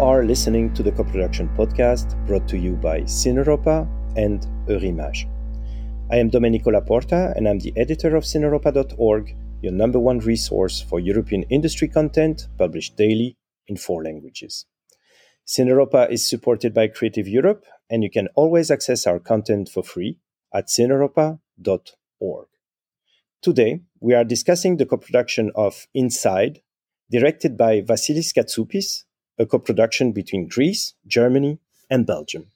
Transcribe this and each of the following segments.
Are listening to the co-production podcast brought to you by Cineuropa and Eurimages. I am Domenico La Porta and I'm the editor of Cineuropa.org, your number one resource for European industry content published daily in four languages. Cineuropa is supported by Creative Europe and you can always access our content for free at cineuropa.org. Today, we are discussing the co-production of Inside, directed by Vasilis Katsoupis, a co-production between Greece, Germany, and Belgium.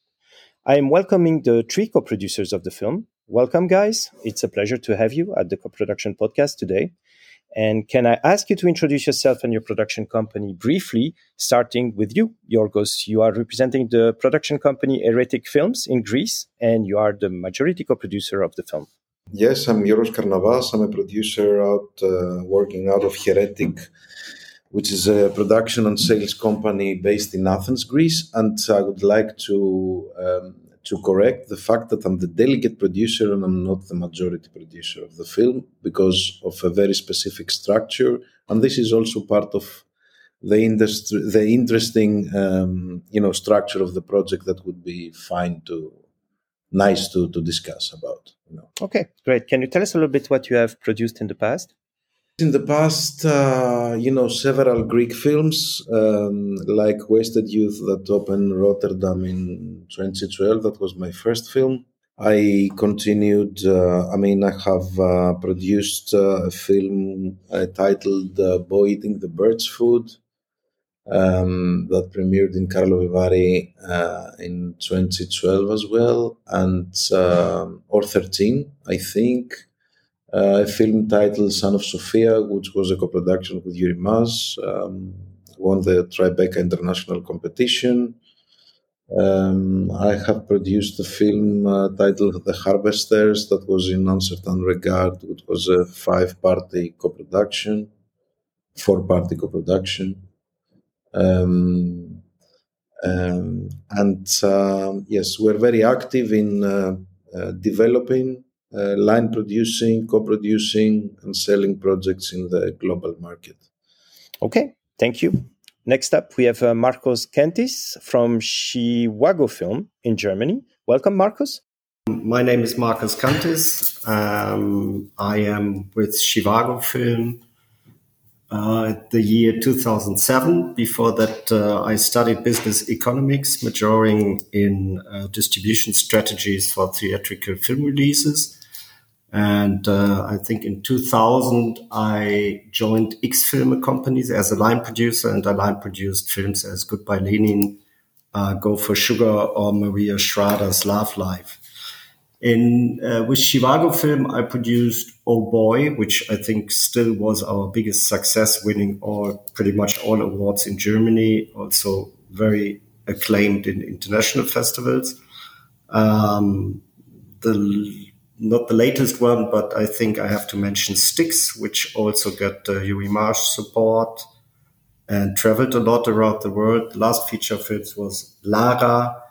I am welcoming the three co-producers of the film. Welcome, guys. It's a pleasure to have you at the co-production podcast today. And can I ask you to introduce yourself and your production company briefly, starting with you, Yorgos? You are representing the production company Heretic Films in Greece, and you are the majority co-producer of the film. Yes, I'm Yorgos Karnavas. I'm a producer out uh, working out of Heretic which is a production and sales company based in Athens, Greece. And I would like to um, to correct the fact that I'm the delegate producer and I'm not the majority producer of the film because of a very specific structure. And this is also part of the industry, the interesting, um, you know, structure of the project that would be fine to, nice to to discuss about. You know. Okay, great. Can you tell us a little bit what you have produced in the past? In the past, uh, you know, several Greek films um, like Wasted Youth that opened Rotterdam in 2012. That was my first film. I continued, uh, I mean, I have uh, produced uh, a film uh, titled uh, Boy Eating the Bird's Food um, that premiered in Karlovy Vary in 2012 as well, and or 13, I think a film titled Son of Sofia, which was a co-production with Eurimages, um, won the Tribeca International Competition. Um, I have produced a film uh, titled The Harvesters that was in Un Certain Regard, which was a five-party co-production, four-party co-production. Um, um, and uh, yes, we're very active in uh, uh developing uh, line producing, co-producing, and selling projects in the global market. Okay, thank you. Next up, we have uh, Marcos Kantis from Schiwago Film in Germany. Welcome, Marcos. My name is Marcos Kantis. Um, I am with Schiwago Film uh, the year 2007. Before that, uh, I studied business economics, majoring in uh, distribution strategies for theatrical film releases. And uh, I think in 2000, I joined X Film Companies as a line producer, and I line produced films as Goodbye Lenin, uh, Go for Zucker, or Maria Schrader's Love Life. In uh, with Schiwago Film, I produced Oh Boy, which I think still was our biggest success, winning all pretty much all awards in Germany. Also very acclaimed in international festivals. Um, the not the latest one, but I think I have to mention Styx, which also got uh, Eurimages support and traveled a lot around the world. Last feature films was Lara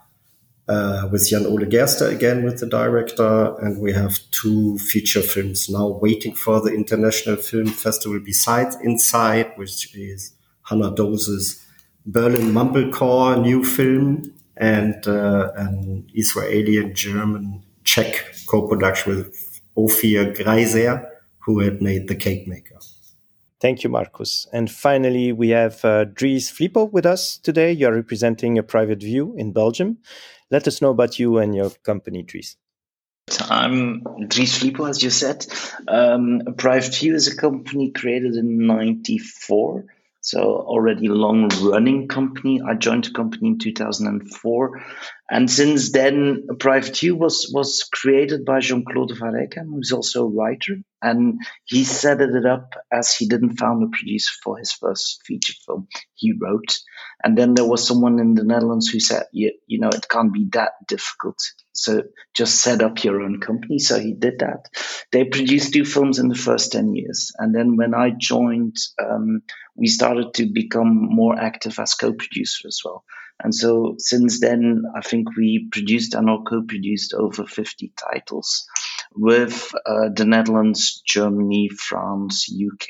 uh, with Jan Ole Gerster again with the director, and we have two feature films now waiting for the International Film Festival besides Inside, which is Hanna Doose's Berlin Mumblecore new film and uh, an Israeli and German Czech co-production with Ofir Graizer, who had made The Cake Maker. Thank you, Marcus. And finally, we have uh, Dries Phlypo with us today. You are representing a private view in Belgium. Let us know about you and your company, Dries. I'm Dries Phlypo, as you said. Um, Private View is a company created in 94 so already long running company. I joined the company in 2004. And since then, Private View was, was created by Jean-Claude Van Rijckeghem, who's also a writer. And he set it up as he didn't found a producer for his first feature film. He wrote. And then there was someone in the Netherlands who said, you, you know, it can't be that difficult. So just set up your own company. So he did that. They produced two films in the first 10 years. And then when I joined, um, we started to become more active as co-producer as well. And so since then, I think we produced and co-produced over 50 titles with uh, the Netherlands, Germany, France, UK,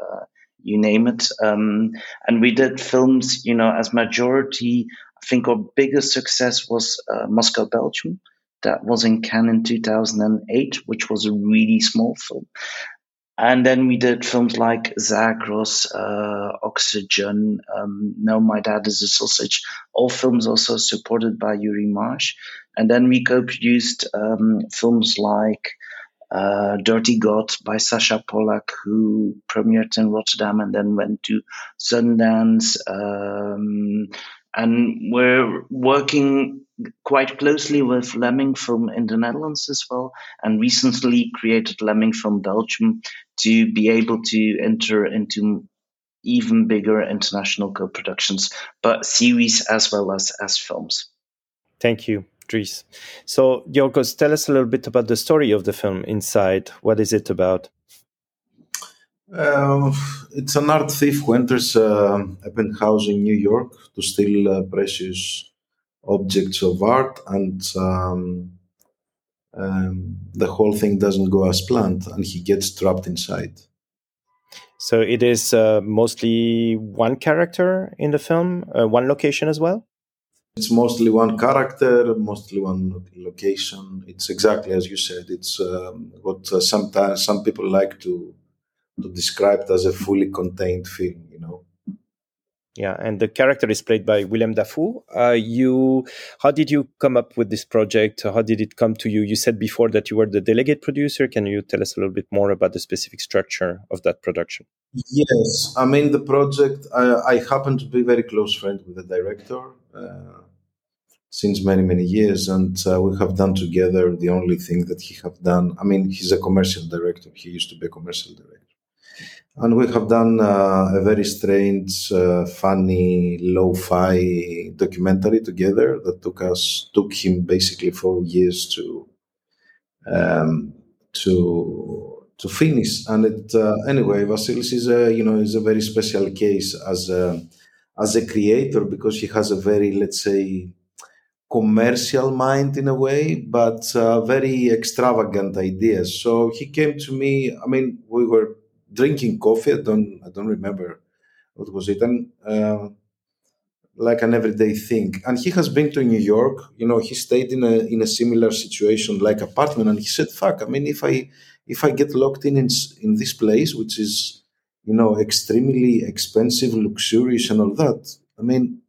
uh, you name it. Um, and we did films, you know, as majority. I think our biggest success was uh, Moscow, Belgium. That was in Cannes in 2008, which was a really small film. And then we did films like Zagros, uh, Oxygen, um, No, My Dad is a Sausage, all films also supported by Eurimages. And then we co-produced um, films like uh, Dirty God by Sacha Polak, who premiered in Rotterdam and then went to Sundance. Um, and we're working quite closely with Lemming Film in the Netherlands as well, and recently created Lemming Film Belgium to be able to enter into even bigger international co-productions, but series as well as as films. Thank you. Dries. So, Yorgos, tell us a little bit about the story of the film Inside. What is it about? Um, it's an art thief who enters uh, a penthouse in New York to steal uh, precious objects of art, and um, um, the whole thing doesn't go as planned, and he gets trapped inside. So it is uh, mostly one character in the film, uh, one location as well. It's mostly one character, mostly one location. It's exactly as you said. It's um, what uh, sometimes some people like to to describe it as a fully contained film. You know. Yeah, and the character is played by Willem Dafoe. Uh, you, how did you come up with this project? How did it come to you? You said before that you were the delegate producer. Can you tell us a little bit more about the specific structure of that production? Yes, I mean the project. I, I happen to be very close friend with the director. Uh, since many many years and uh, we have done together the only thing that he have done i mean he's a commercial director he used to be a commercial director and we have done uh, a very strange uh, funny lo-fi documentary together that took us took him basically four years to um, to to finish and it uh, anyway vasilis is a you know is a very special case as a as a creator because he has a very let's say commercial mind in a way, but uh, very extravagant ideas. So he came to me. I mean, we were drinking coffee. I don't, I don't remember what was it, and uh, like an everyday thing. And he has been to New York. You know, he stayed in a in a similar situation, like apartment. And he said, "Fuck! I mean, if I if I get locked in in, in this place, which is you know extremely expensive, luxurious, and all that, I mean."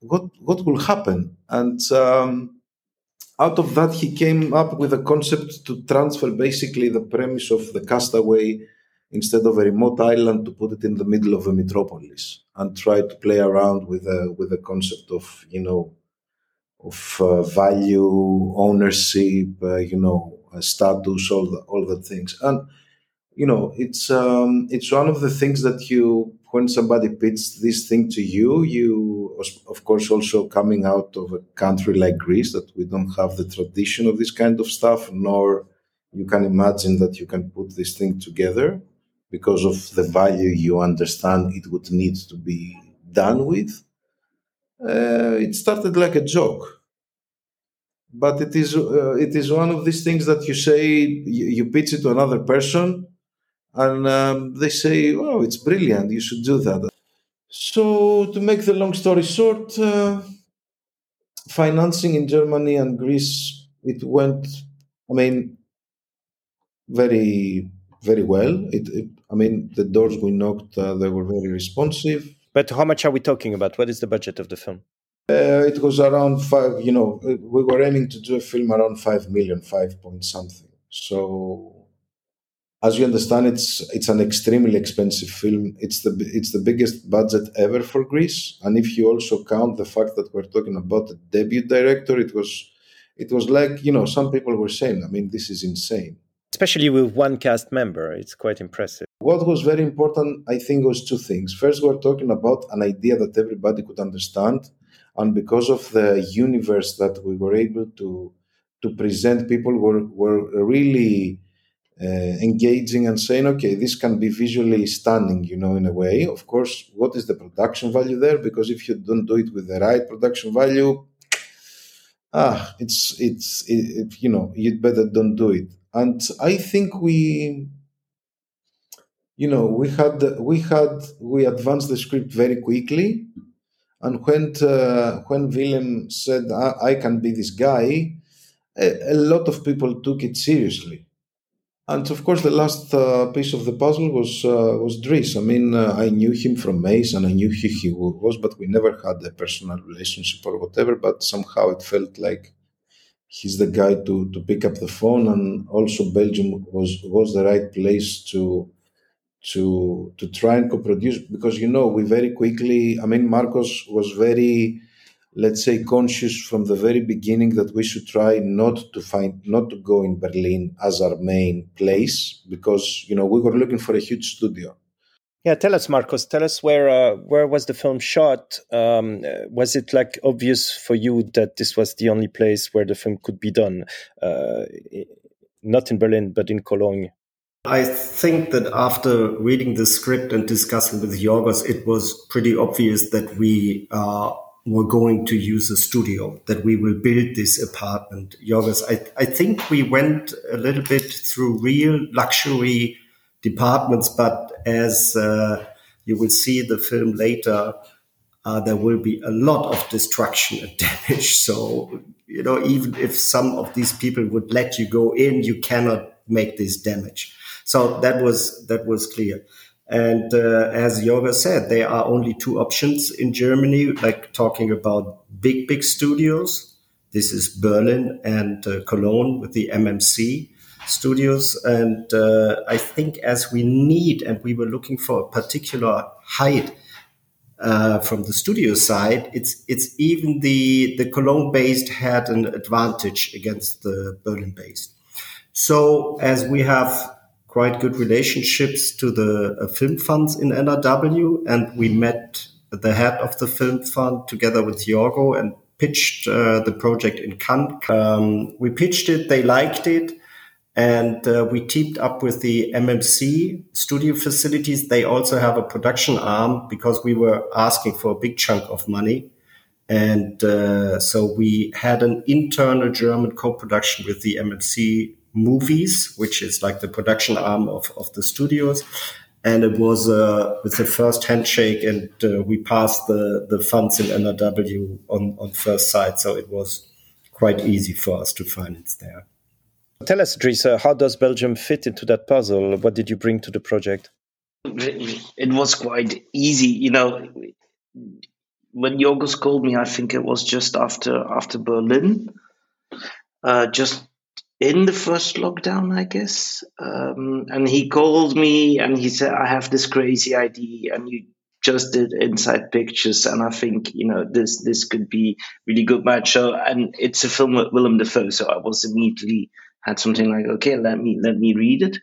what what will happen? And um, out of that, he came up with a concept to transfer basically the premise of the castaway instead of a remote island to put it in the middle of a metropolis and try to play around with a with the concept of you know of uh, value ownership uh, you know uh, status all the, all the things. And you know it's um, it's one of the things that you when somebody pitches this thing to you, you, of course, also coming out of a country like Greece that we don't have the tradition of this kind of stuff, nor you can imagine that you can put this thing together because of the value you understand it would need to be done with. Uh, it started like a joke, but it is uh, it is one of these things that you say you, you pitch it to another person and um, they say, "Oh, it's brilliant! You should do that." So, to make the long story short, uh, financing in Germany and Greece it went. I mean, very very well. It, it I mean, the doors we knocked, uh, they were very responsive. But how much are we talking about? What is the budget of the film? Uh, it was around five. You know, we were aiming to do a film around five million, five point something. So as you understand, it's it's an extremely expensive film. It's the it's the biggest budget ever for Greece, and if you also count the fact that we're talking about a debut director, it was it was like you know some people were saying, I mean, this is insane. Especially with one cast member, it's quite impressive. What was very important, I think, was two things. First, we're talking about an idea that everybody could understand, and because of the universe that we were able to to present, people were were really engaging and saying, okay, this can be visually stunning, you know, in a way. Of course, what is the production value there? Because if you don't do it with the right production value, ah, it's it's it, you know, you'd better don't do it. And I think we you know, we had we had we advanced the script very quickly, and when uh, when Willem said I, I, can be this guy, a, a, lot of people took it seriously. And of course, the last uh, piece of the puzzle was uh, was Dries. I mean, uh, I knew him from Maze, and I knew who he was, but we never had a personal relationship or whatever. But somehow it felt like he's the guy to to pick up the phone, and also Belgium was was the right place to to to try and co-produce because you know we very quickly. I mean, Marcos was very let's say conscious from the very beginning that we should try not to find not to go in berlin as our main place because you know we were looking for a huge studio. Yeah tell us marcos tell us where uh, where was the film shot? Um, was it like obvious for you that this was the only place where the film could be done uh, not in berlin but in cologne? I think that after reading the script and discussing with Yorgos, it was pretty obvious that we uh, we're going to use a studio, that we will build this apartment. Yorgos, I, I think we went a little bit through real luxury departments, but as uh, you will see the film later, uh, there will be a lot of destruction and damage. So, you know, even if some of these people would let you go in, you cannot make this damage. So that was that was clear. And uh, as Yoga said, there are only two options in Germany, like talking about big, big studios. This is Berlin and uh, Cologne with the MMC studios. And uh, I think as we need, and we were looking for a particular height uh, from the studio side, it's it's even the the Cologne based had an advantage against the Berlin based. So as we have quite good relationships to the uh, film funds in NRW, and we met the head of the film fund together with Yorgo and pitched uh, the project in Cannes. Um, we pitched it, they liked it, and uh, we teamed up with the MMC studio facilities. They also have a production arm because we were asking for a big chunk of money. And uh, so we had an internal German co-production with the MMC movies, which is like the production arm of, of the studios. And it was uh, with the first handshake, and uh, we passed the, the funds in NRW on, on first sight. So it was quite easy for us to finance there. Tell us, Dries, how does Belgium fit into that puzzle? What did you bring to the project? It was quite easy. You know, when Yorgos called me, I think it was just after after Berlin, uh, just in the first lockdown, I guess. Um, and he called me and he said, I have this crazy idea and you just did inside pictures and I think, you know, this this could be really good match. So and it's a film with Willem Dafoe, so I was immediately had something like, okay, let me let me read it.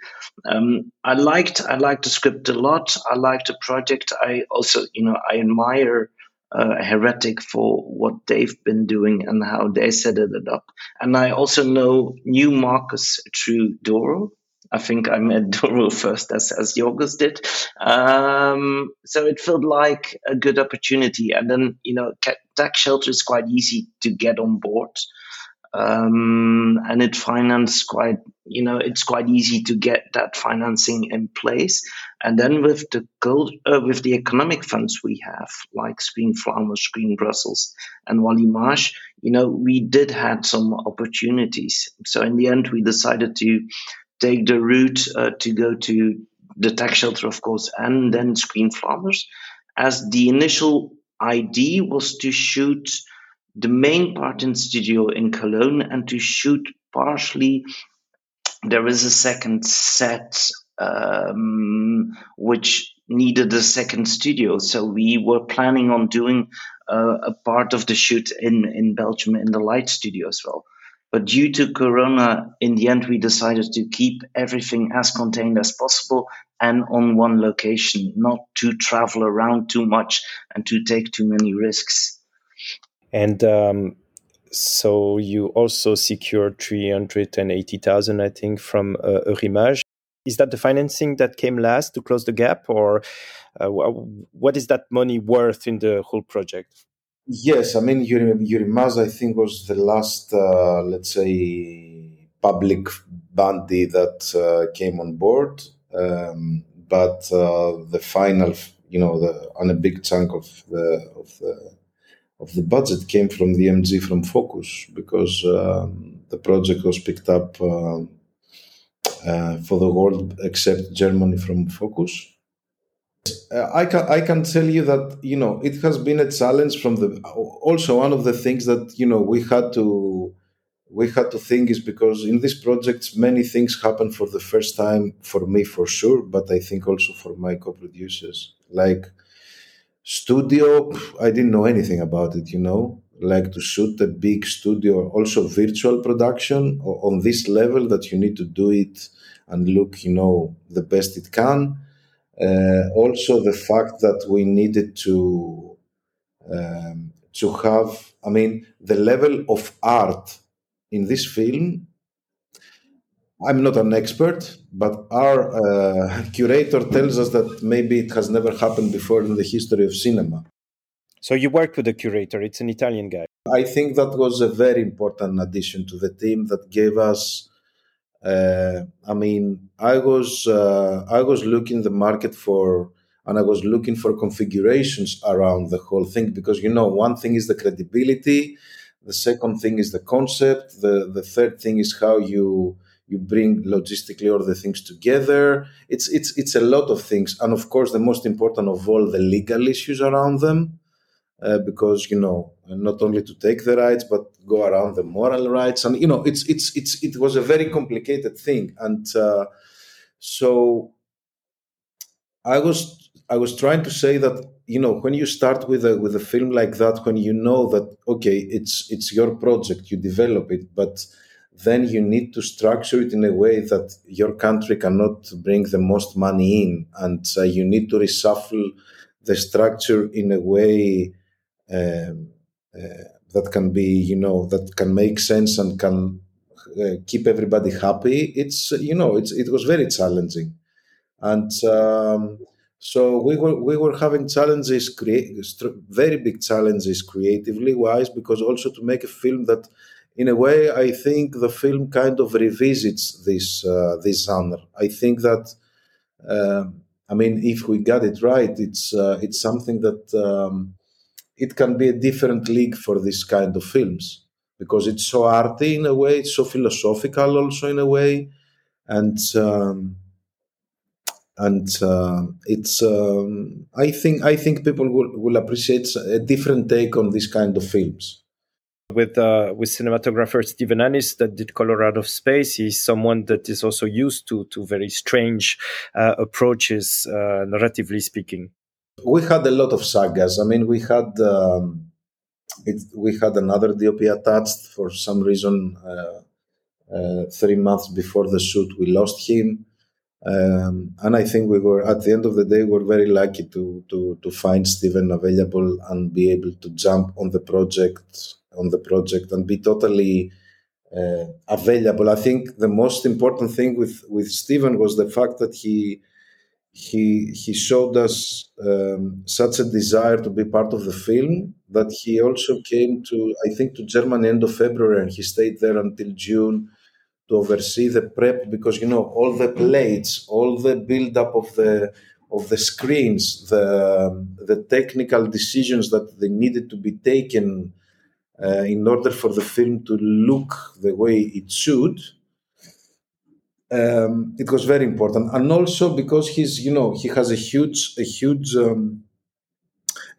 Um, I liked I liked the script a lot. I liked the project. I also, you know, I admire uh, heretic for what they've been doing and how they set it up. And I also know new Marcus through Doro. I think I met Doro first as, as Yorgos did. Um, so it felt like a good opportunity. And then, you know, tax shelter is quite easy to get on board um, and it finance quite you know it's quite easy to get that financing in place. And then with the uh, with the economic funds we have like screen Flanders screen brussels and Wallimage you know we did had some opportunities. So in the end we decided to take the route uh, to go to the tax shelter of course and then screen Flanders as the initial idea was to shoot the main part in studio in Cologne and to shoot partially. There is a second set um, which needed a second studio, so we were planning on doing uh, a part of the shoot in in Belgium in the light studio as well. But due to Corona, in the end, we decided to keep everything as contained as possible and on one location, not to travel around too much and to take too many risks. And um, so you also secured 380,000, I think, from uh, Eurimages. Is that the financing that came last to close the gap, or uh, what is that money worth in the whole project? Yes, I mean, Eurimages, I think, was the last, uh, let's say, public bandy that uh, came on board. Um, but uh, the final, you know, the on a big chunk of the of the of the budget came from the MG from Focus because um, the project was picked up uh, uh, for the world except Germany from Focus. Uh, I can I can tell you that you know it has been a challenge from the also one of the things that you know we had to we had to think is because in these projects many things happen for the first time for me for sure but i think also for my co-producers like studio i didn't know anything about it you know? Like to shoot a big studio also virtual production on this level that you need to do it and look you know the best it can. Uh, also the fact that we needed to um, to have i mean the level of art in this film I'm not an expert, but our uh, curator tells us that maybe it has never happened before in the history of cinema. So you worked with the curator, it's an Italian guy. I think that was a very important addition to the team that gave us. Uh, I mean, I was uh, I was looking the market for, and I was looking for configurations around the whole thing because you know one thing is the credibility, the second thing is the concept, the the third thing is how you you bring logistically all the things together. It's it's it's a lot of things, and of course, the most important of all, the legal issues around them, uh, because you know, not only to take the rights, but go around the moral rights, and you know, it's it's it's it was a very complicated thing, and uh, so I was I was trying to say that you know when you start with a with a film like that, when you know that okay, it's it's your project, you develop it, but then you need to structure it in a way that your country cannot bring the most money in, and uh, you need to reshuffle the structure in a way um, uh, that can be, you know, that can make sense and can uh, keep everybody happy. It's, you know, it's it was very challenging, and um, so we were we were having challenges, very big challenges creatively wise, because also to make a film that in a way, I think the film kind of revisits this uh, this genre. I think that, uh, I mean, if we got it right, it's uh, it's something that um, it can be a different league for this kind of films because it's so arty in a way, it's so philosophical also in a way, and um, and uh, it's um, I think I think people will, will appreciate a different take on this kind of films with uh, with cinematographer Stephen Annis that did Colorado Space. He's someone that is also used to to very strange uh, approaches, uh, narratively speaking. We had a lot of sagas. I mean, we had um, it, we had another DOP attached for some reason. Uh, uh, three months before the shoot, we lost him. Um, and I think we were at the end of the day, we were very lucky to to to find Steven available and be able to jump on the project on the project and be totally uh, available. I think the most important thing with with Stephen was the fact that he he he showed us um, such a desire to be part of the film that he also came to I think to Germany end of February and he stayed there until June to oversee the prep because you know all the plates, all the build up of the of the screens, the the technical decisions that they needed to be taken uh, in order for the film to look the way it should. Um, it was very important, and also because he's, you know, he has a huge, a huge um,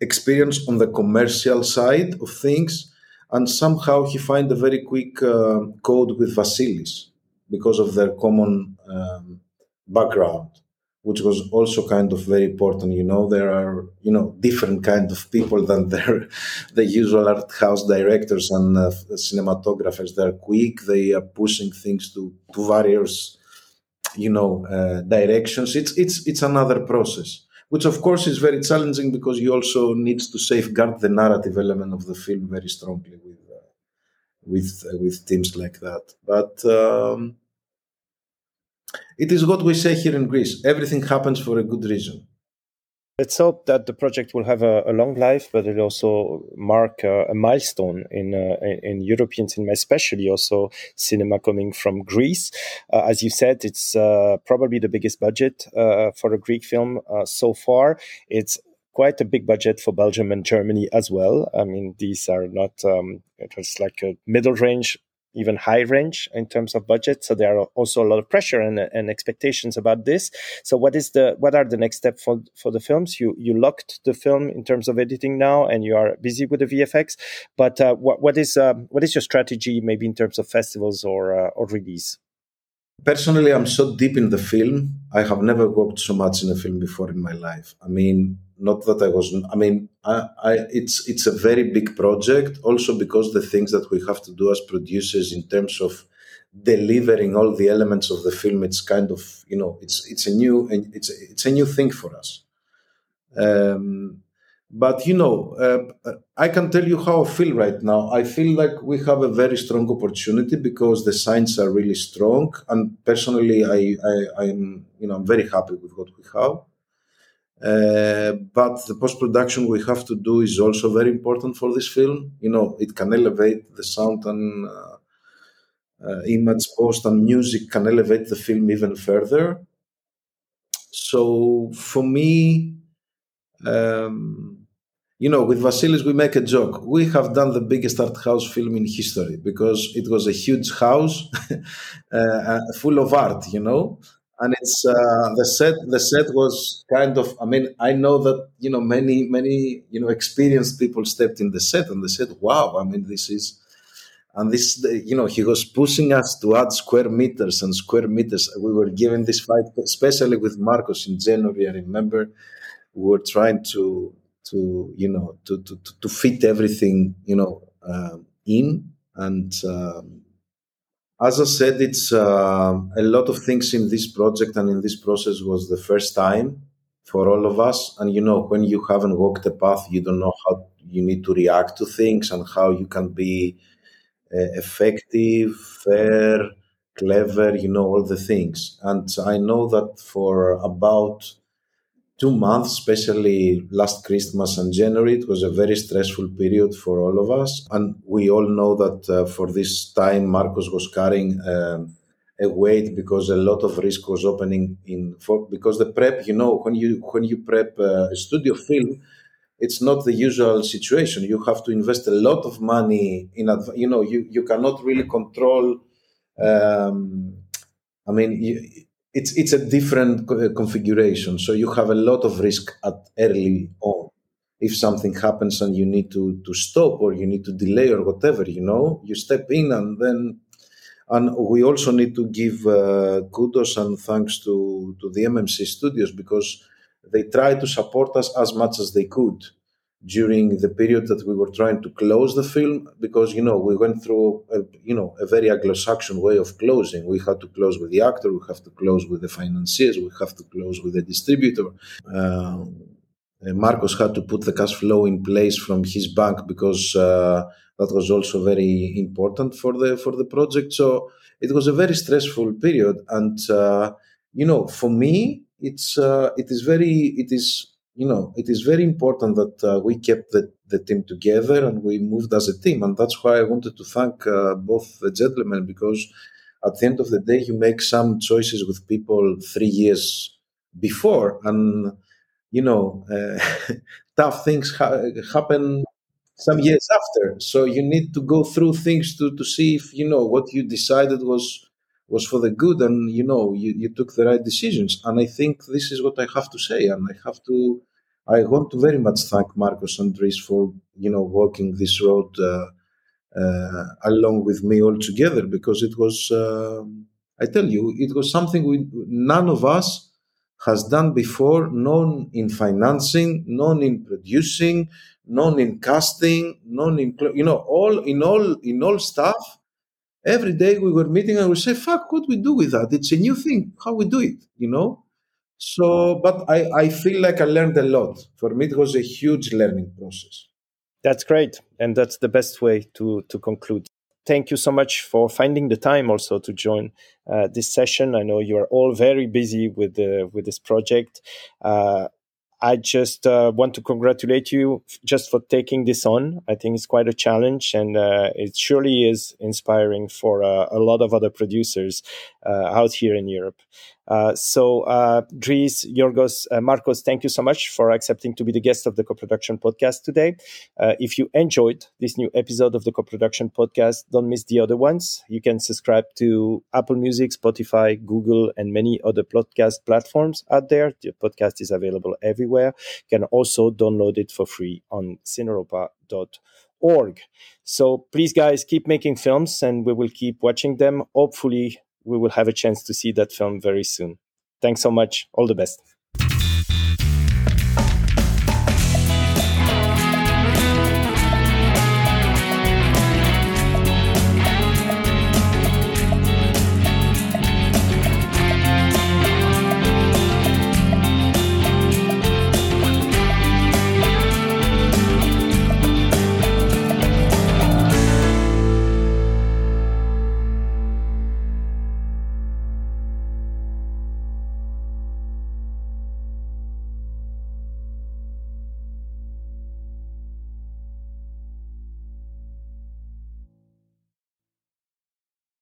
experience on the commercial side of things, and somehow he find a very quick uh, code with Vasilis because of their common um, background which was also kind of very important. You know, there are you know different kind of people than the usual art house directors and uh, cinematographers. They're quick. They are pushing things to to various you know uh, directions. It's it's it's another process, which of course is very challenging because you also need to safeguard the narrative element of the film very strongly with uh, with uh, with teams like that. But um, it is what we say here in Greece everything happens for a good reason. Let's hope that the project will have a, a long life, but it also mark a, a milestone in, uh, in European cinema, especially also cinema coming from Greece. Uh, as you said, it's uh, probably the biggest budget uh, for a Greek film uh, so far. It's quite a big budget for Belgium and Germany as well. I mean, these are not um, it was like a middle range even high range in terms of budget. So there are also a lot of pressure and, and expectations about this. So what is the what are the next steps for for the films? You you locked the film in terms of editing now, and you are busy with the VFX. But uh, what what is um, what is your strategy, maybe in terms of festivals or uh, or release? Personally, I'm so deep in the film. I have never worked so much in a film before in my life. I mean, not that I was. I mean, I, I, it's it's a very big project. Also because the things that we have to do as producers in terms of delivering all the elements of the film, it's kind of you know, it's it's a new it's it's a new thing for us. Um, but you know, uh, I can tell you how I feel right now. I feel like we have a very strong opportunity because the signs are really strong, and personally, I, I I'm you know I'm very happy with what we have. Uh, but the post production we have to do is also very important for this film. You know, it can elevate the sound and uh, uh, image post and music can elevate the film even further. So for me, um, you know, with Vasilis, we make a joke. We have done the biggest art house film in history because it was a huge house uh, uh, full of art, you know? And it's uh, the set the set was kind of i mean i know that you know many many you know experienced people stepped in the set and they said wow i mean this is and this you know he was pushing us to add square meters and square meters. We were given this fight especially with marcos in january i remember we were trying to to you know to to, to fit everything you know uh, in and um, as I said, it's uh, a lot of things in this project and in this process was the first time for all of us. And you know, when you haven't walked the path, you don't know how you need to react to things and how you can be uh, effective, fair, clever, you know, all the things. And I know that for about two months, especially last Christmas and January, it was a very stressful period for all of us. And we all know that uh, for this time, Marcos was carrying um, a weight because a lot of risk was opening in for because the prep, you know, when you when you prep uh, a studio film, it's not the usual situation. You have to invest a lot of money in adv- you know you you cannot really control. Um, I mean. You, it's it's a different uh, configuration. So you have a lot of risk at early on. If something happens and you need to to stop or you need to delay or whatever, you know, you step in and then. And we also need to give uh, kudos and thanks to to the MMC studios because they try to support us as much as they could during the period that we were trying to close the film because you know we went through a, you know a very anglo-saxon way of closing. We had to close with the actor we have to close with the financiers we have to close with the distributor. Uh, marcos had to put the cash flow in place from his bank because uh, that was also very important for the for the project. So it was a very stressful period and uh, you know for me it's uh, it is very it is you know, it is very important that uh, we kept the, the team together and we moved as a team. And that's why I wanted to thank uh, both the gentlemen because at the end of the day, you make some choices with people three years before, and you know, uh, tough things ha- happen some years after. So you need to go through things to to see if you know what you decided was was for the good and you know you, you took the right decisions. And i think this is what i have to say. And i have to i want to very much thank marcos and Dries for you know walking this road uh, uh, along with me all together because it was uh, i tell you it was something we none of us has done before none in financing none in producing none in casting none in you know all in all in all stuff every day we were meeting and we say, fuck, what we do with that? It's a new thing, how we do it, you know? So, but I, I feel like I learned a lot. For me, it was a huge learning process. That's great. And that's the best way to, to conclude. Thank you so much for finding the time also to join uh, this session. I know you are all very busy with the, with this project. Uh, I just uh, want to congratulate you just for taking this on. I think it's quite a challenge, and uh, it surely is inspiring for uh, a lot of other producers uh, out here in Europe. Uh, so, uh, Dries, Yorgos, uh, Marcos, thank you so much for accepting to be the guest of the co-production podcast today. Uh, if you enjoyed this new episode of the co-production podcast, don't miss the other ones. You can subscribe to Apple Music, Spotify, Google, and many other podcast platforms out there. The podcast is available everywhere. You can also download it for free on cineuropa.org. So please, guys, keep making films, and we will keep watching them. Hopefully, we will have a chance to see that film very soon. Thanks so much. All the best.